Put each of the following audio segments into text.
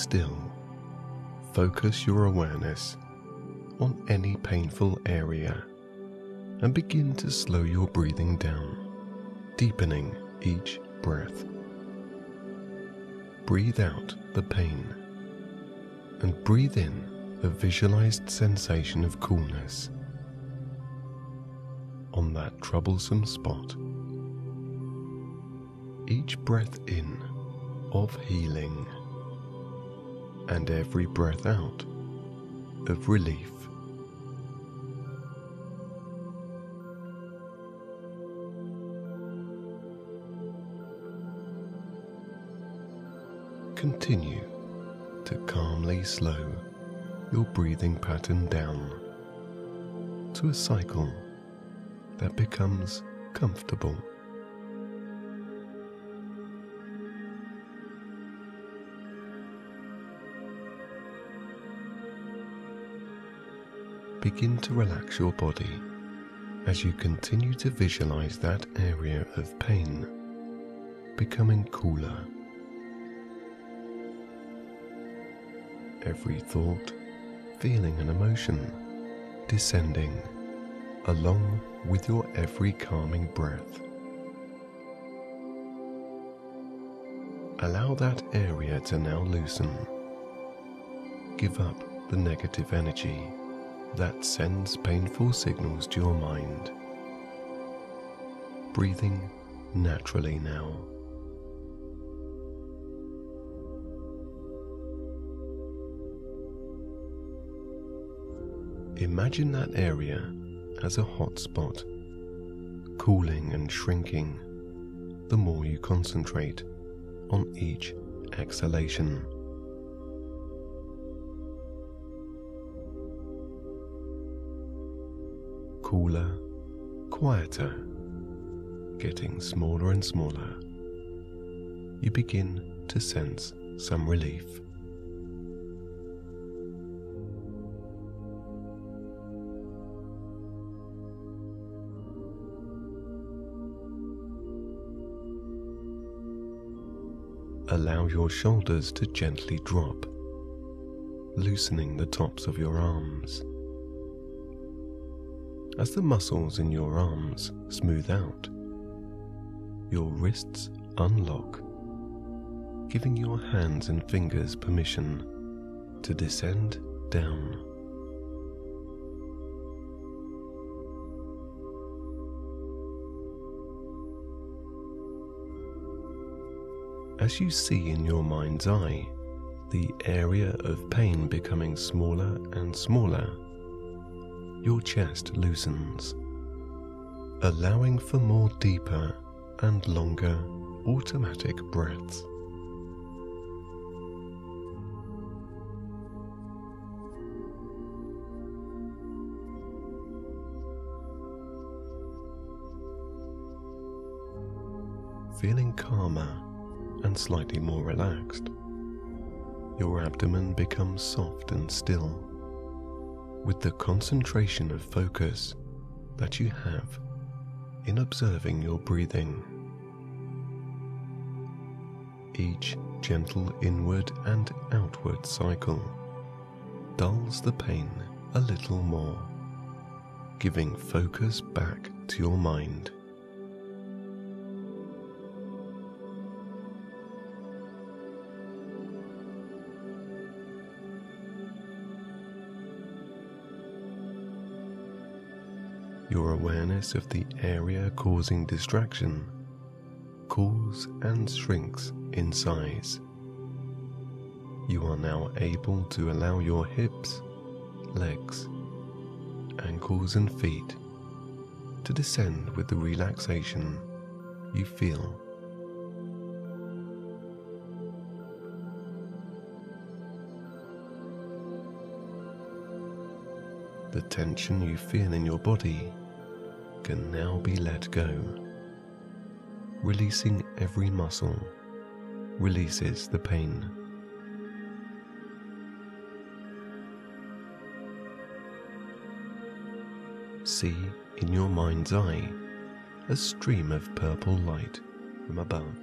still, focus your awareness on any painful area and begin to slow your breathing down, deepening each breath. Breathe out the pain and breathe in the visualized sensation of coolness on that troublesome spot. Each breath in of healing and every breath out of relief. Continue to calmly slow your breathing pattern down to a cycle that becomes comfortable. Begin to relax your body as you continue to visualize that area of pain becoming cooler. Every thought, feeling, and emotion descending along with your every calming breath. Allow that area to now loosen. Give up the negative energy that sends painful signals to your mind. Breathing naturally now. Imagine that area as a hot spot, cooling and shrinking the more you concentrate on each exhalation. Cooler, quieter, getting smaller and smaller. You begin to sense some relief. allow your shoulders to gently drop, loosening the tops of your arms. As the muscles in your arms smooth out, your wrists unlock, giving your hands and fingers permission to descend down. as you see in your mind's eye the area of pain becoming smaller and smaller, your chest loosens, allowing for more deeper and longer automatic breaths. Feeling calmer and slightly more relaxed. Your abdomen becomes soft and still with the concentration of focus that you have in observing your breathing. Each gentle inward and outward cycle dulls the pain a little more, giving focus back to your mind. Your awareness of the area causing distraction cools and shrinks in size. You are now able to allow your hips, legs, ankles, and feet to descend with the relaxation you feel. The tension you feel in your body can now be let go. Releasing every muscle releases the pain. See in your mind's eye a stream of purple light from above,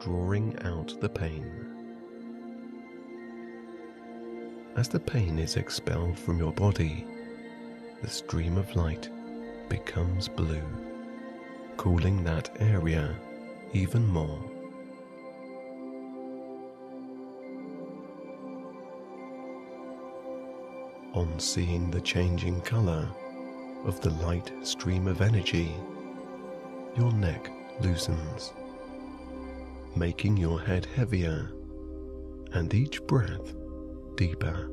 drawing out the pain. As the pain is expelled from your body, the stream of light becomes blue, cooling that area even more. On seeing the changing color of the light stream of energy, your neck loosens, making your head heavier and each breath deeper.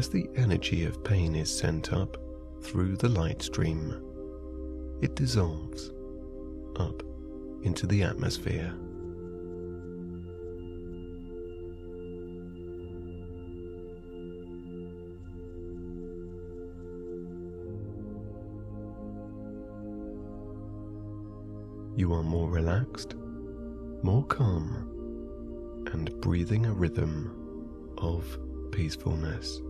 As the energy of pain is sent up through the light stream, it dissolves up into the atmosphere. You are more relaxed, more calm, and breathing a rhythm of peacefulness.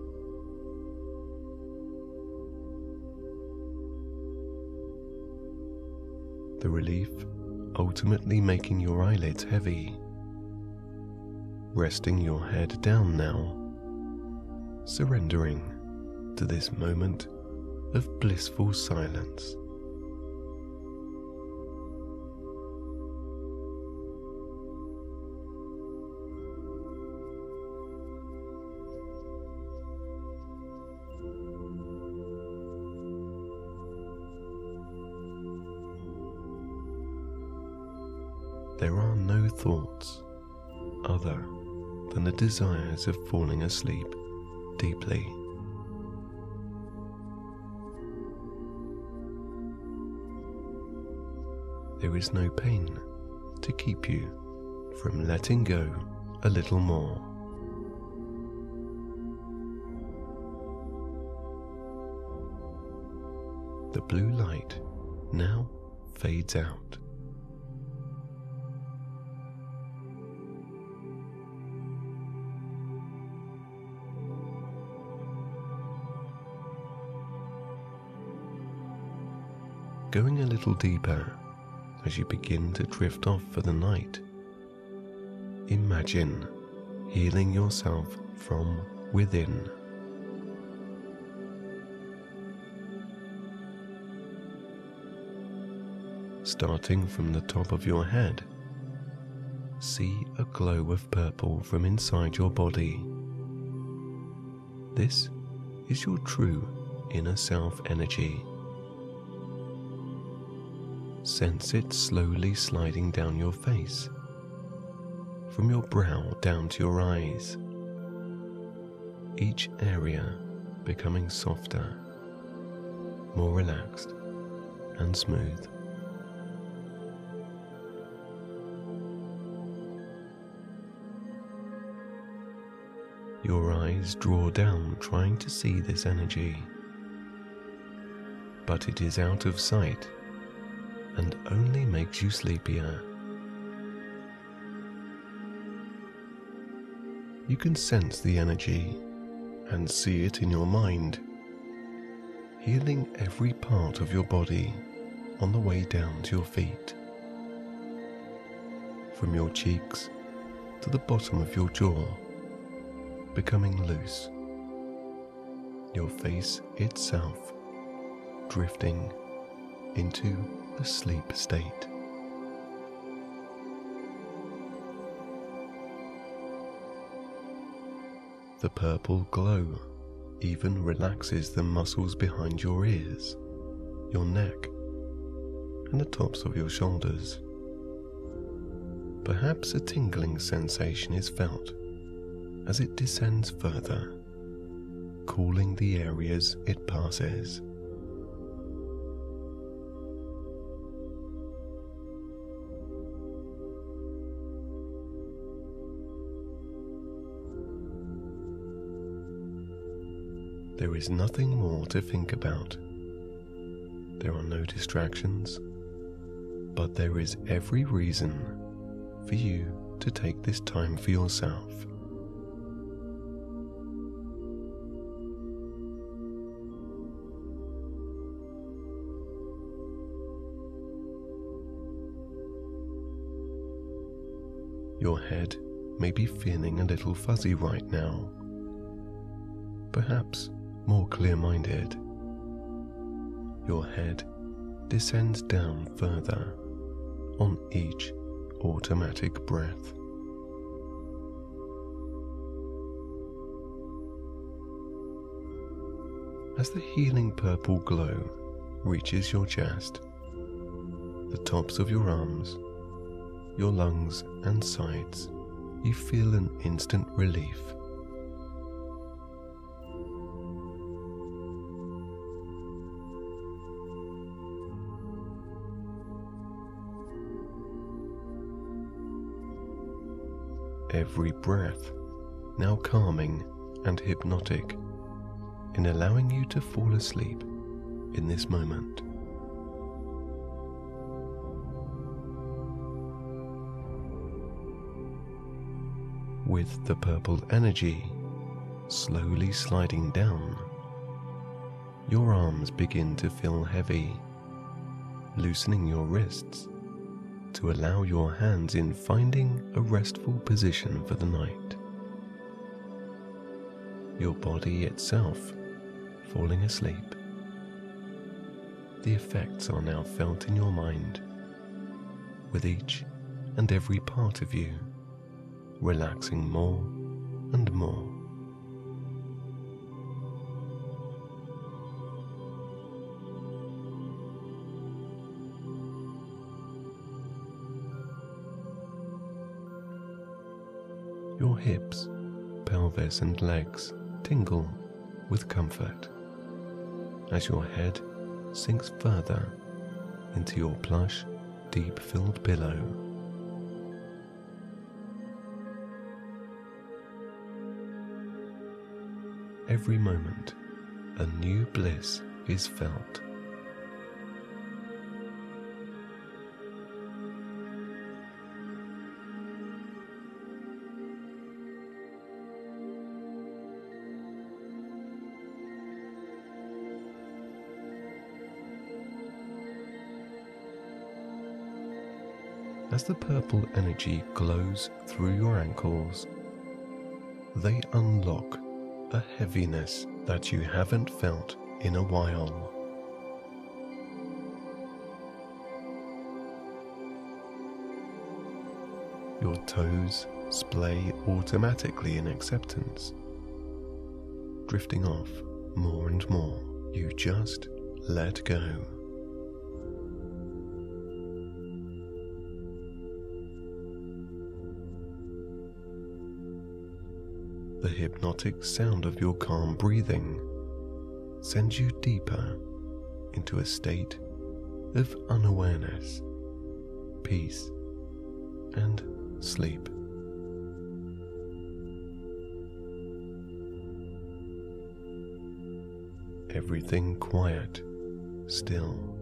The relief ultimately making your eyelids heavy, resting your head down now, surrendering to this moment of blissful silence. There are no thoughts other than the desires of falling asleep deeply. There is no pain to keep you from letting go a little more. The blue light now fades out. Going a little deeper as you begin to drift off for the night. Imagine healing yourself from within. Starting from the top of your head, see a glow of purple from inside your body. This is your true inner self energy. Sense it slowly sliding down your face, from your brow down to your eyes, each area becoming softer, more relaxed, and smooth. Your eyes draw down trying to see this energy, but it is out of sight and only makes you sleepier. You can sense the energy and see it in your mind, healing every part of your body on the way down to your feet. From your cheeks to the bottom of your jaw, becoming loose. Your face itself drifting into a sleep state. The purple glow even relaxes the muscles behind your ears, your neck, and the tops of your shoulders. Perhaps a tingling sensation is felt as it descends further, cooling the areas it passes. There is nothing more to think about. There are no distractions, but there is every reason for you to take this time for yourself. Your head may be feeling a little fuzzy right now. Perhaps more clear minded. Your head descends down further on each automatic breath. As the healing purple glow reaches your chest, the tops of your arms, your lungs, and sides, you feel an instant relief. Every breath now calming and hypnotic in allowing you to fall asleep in this moment. With the purple energy slowly sliding down, your arms begin to feel heavy, loosening your wrists to allow your hands in finding a restful position for the night. Your body itself falling asleep. The effects are now felt in your mind, with each and every part of you relaxing more and more. Your hips, pelvis, and legs tingle with comfort as your head sinks further into your plush, deep filled pillow. Every moment, a new bliss is felt. The purple energy glows through your ankles, they unlock a heaviness that you haven't felt in a while. Your toes splay automatically in acceptance, drifting off more and more. You just let go. The hypnotic sound of your calm breathing sends you deeper into a state of unawareness, peace, and sleep. Everything quiet, still,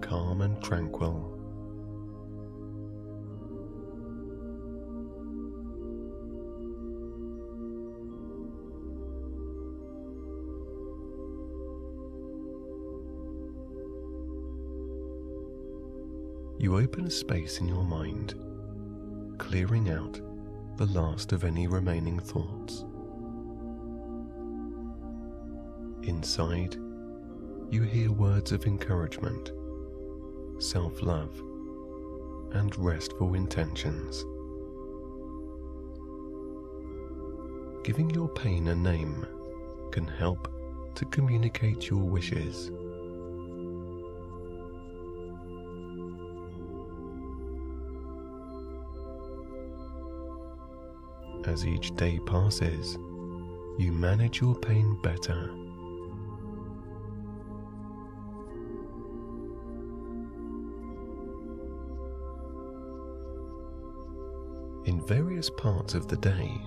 calm, and tranquil. You open a space in your mind, clearing out the last of any remaining thoughts. Inside, you hear words of encouragement, self love, and restful intentions. Giving your pain a name can help to communicate your wishes As each day passes, you manage your pain better. In various parts of the day,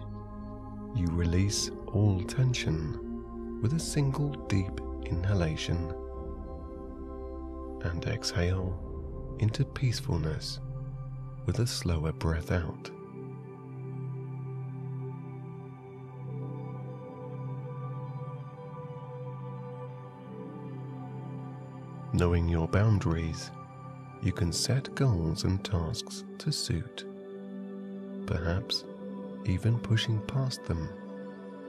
you release all tension with a single deep inhalation and exhale into peacefulness with a slower breath out. Knowing your boundaries, you can set goals and tasks to suit. perhaps even pushing past them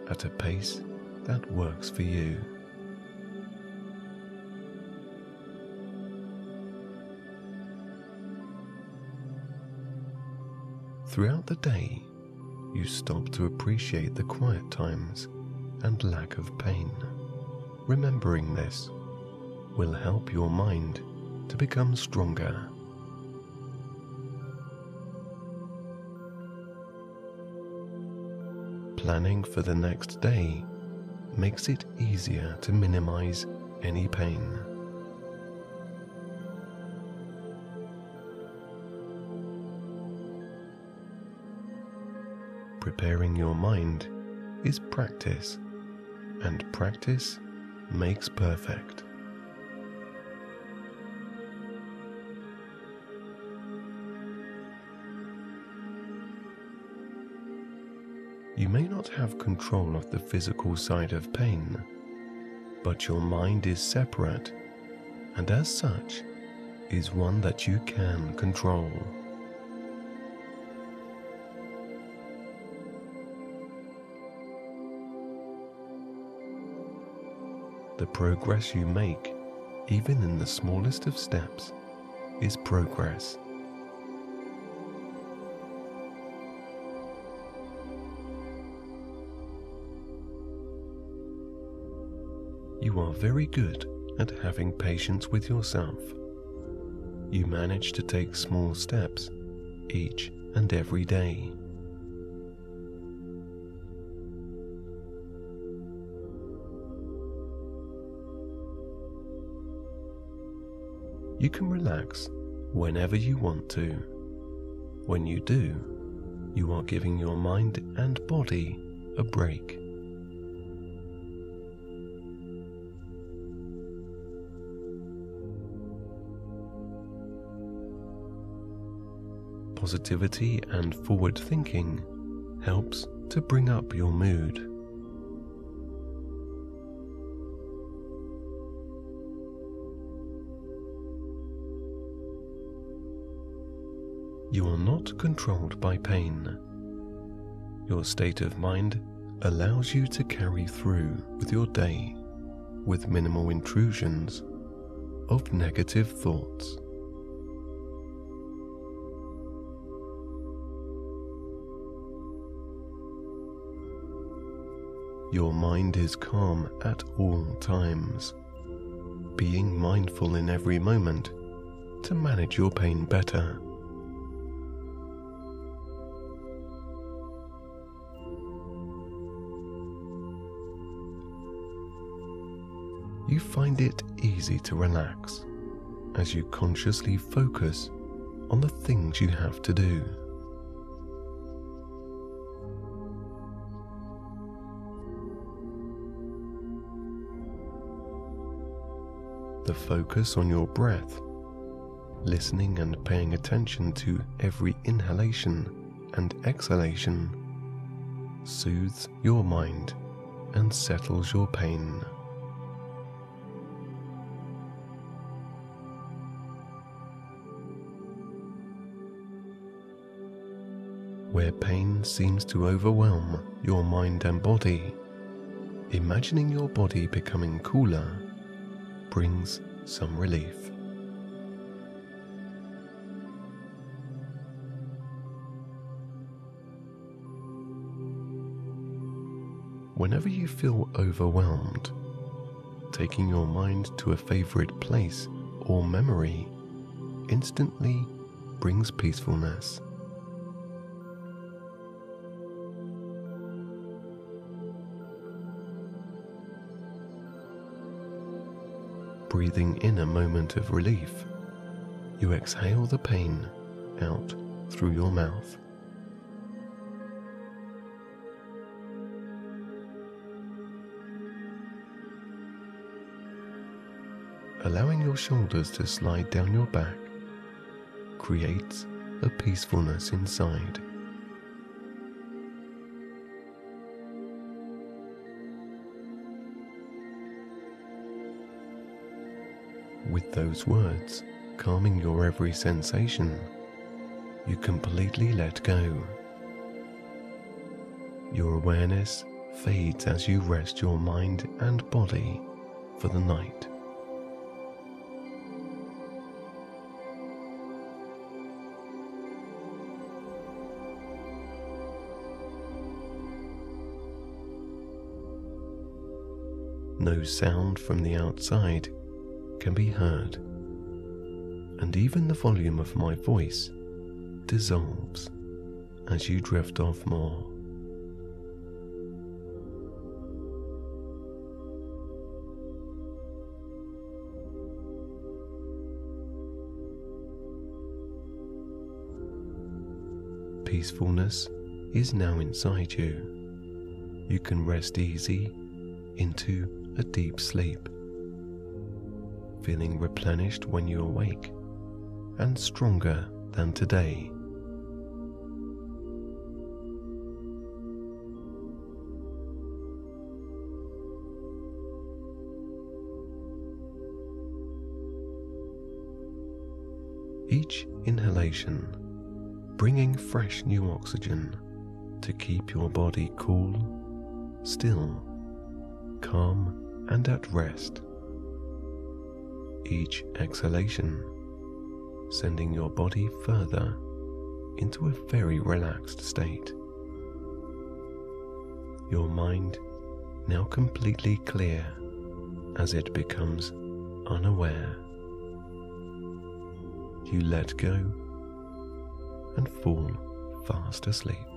at a pace that works for you. Throughout the day, you stop to appreciate the quiet times and lack of pain. Remembering this will help your mind to become stronger. Planning for the next day makes it easier to minimize any pain. Preparing your mind is practice, and practice makes perfect. May not have control of the physical side of pain, but your mind is separate, and as such, is one that you can control. The progress you make, even in the smallest of steps, is progress. You are very good at having patience with yourself. You manage to take small steps each and every day. You can relax whenever you want to. When you do, you are giving your mind and body a break. Positivity and forward thinking helps to bring up your mood. You are not controlled by pain. Your state of mind allows you to carry through with your day with minimal intrusions of negative thoughts. Your mind is calm at all times, being mindful in every moment to manage your pain better. you find it easy to relax as you consciously focus on the things you have to do. Focus on your breath, listening and paying attention to every inhalation and exhalation, soothes your mind and settles your pain. where pain seems to overwhelm your mind and body, imagining your body becoming cooler brings some relief. Whenever you feel overwhelmed, taking your mind to a favorite place or memory instantly brings peacefulness. Breathing in a moment of relief, you exhale the pain out through your mouth. Allowing your shoulders to slide down your back creates a peacefulness inside. Those words, calming your every sensation, you completely let go Your awareness fades as you rest your mind and body for the night. No sound from the outside can be heard, and even the volume of my voice dissolves as you drift off more. Peacefulness is now inside you. You can rest easy into a deep sleep, feeling replenished when you awake and stronger than today. Each inhalation bringing fresh new oxygen to keep your body cool, still, calm, and at rest. Each exhalation sending your body further into a very relaxed state. Your mind now completely clear as it becomes unaware. You let go and fall fast asleep.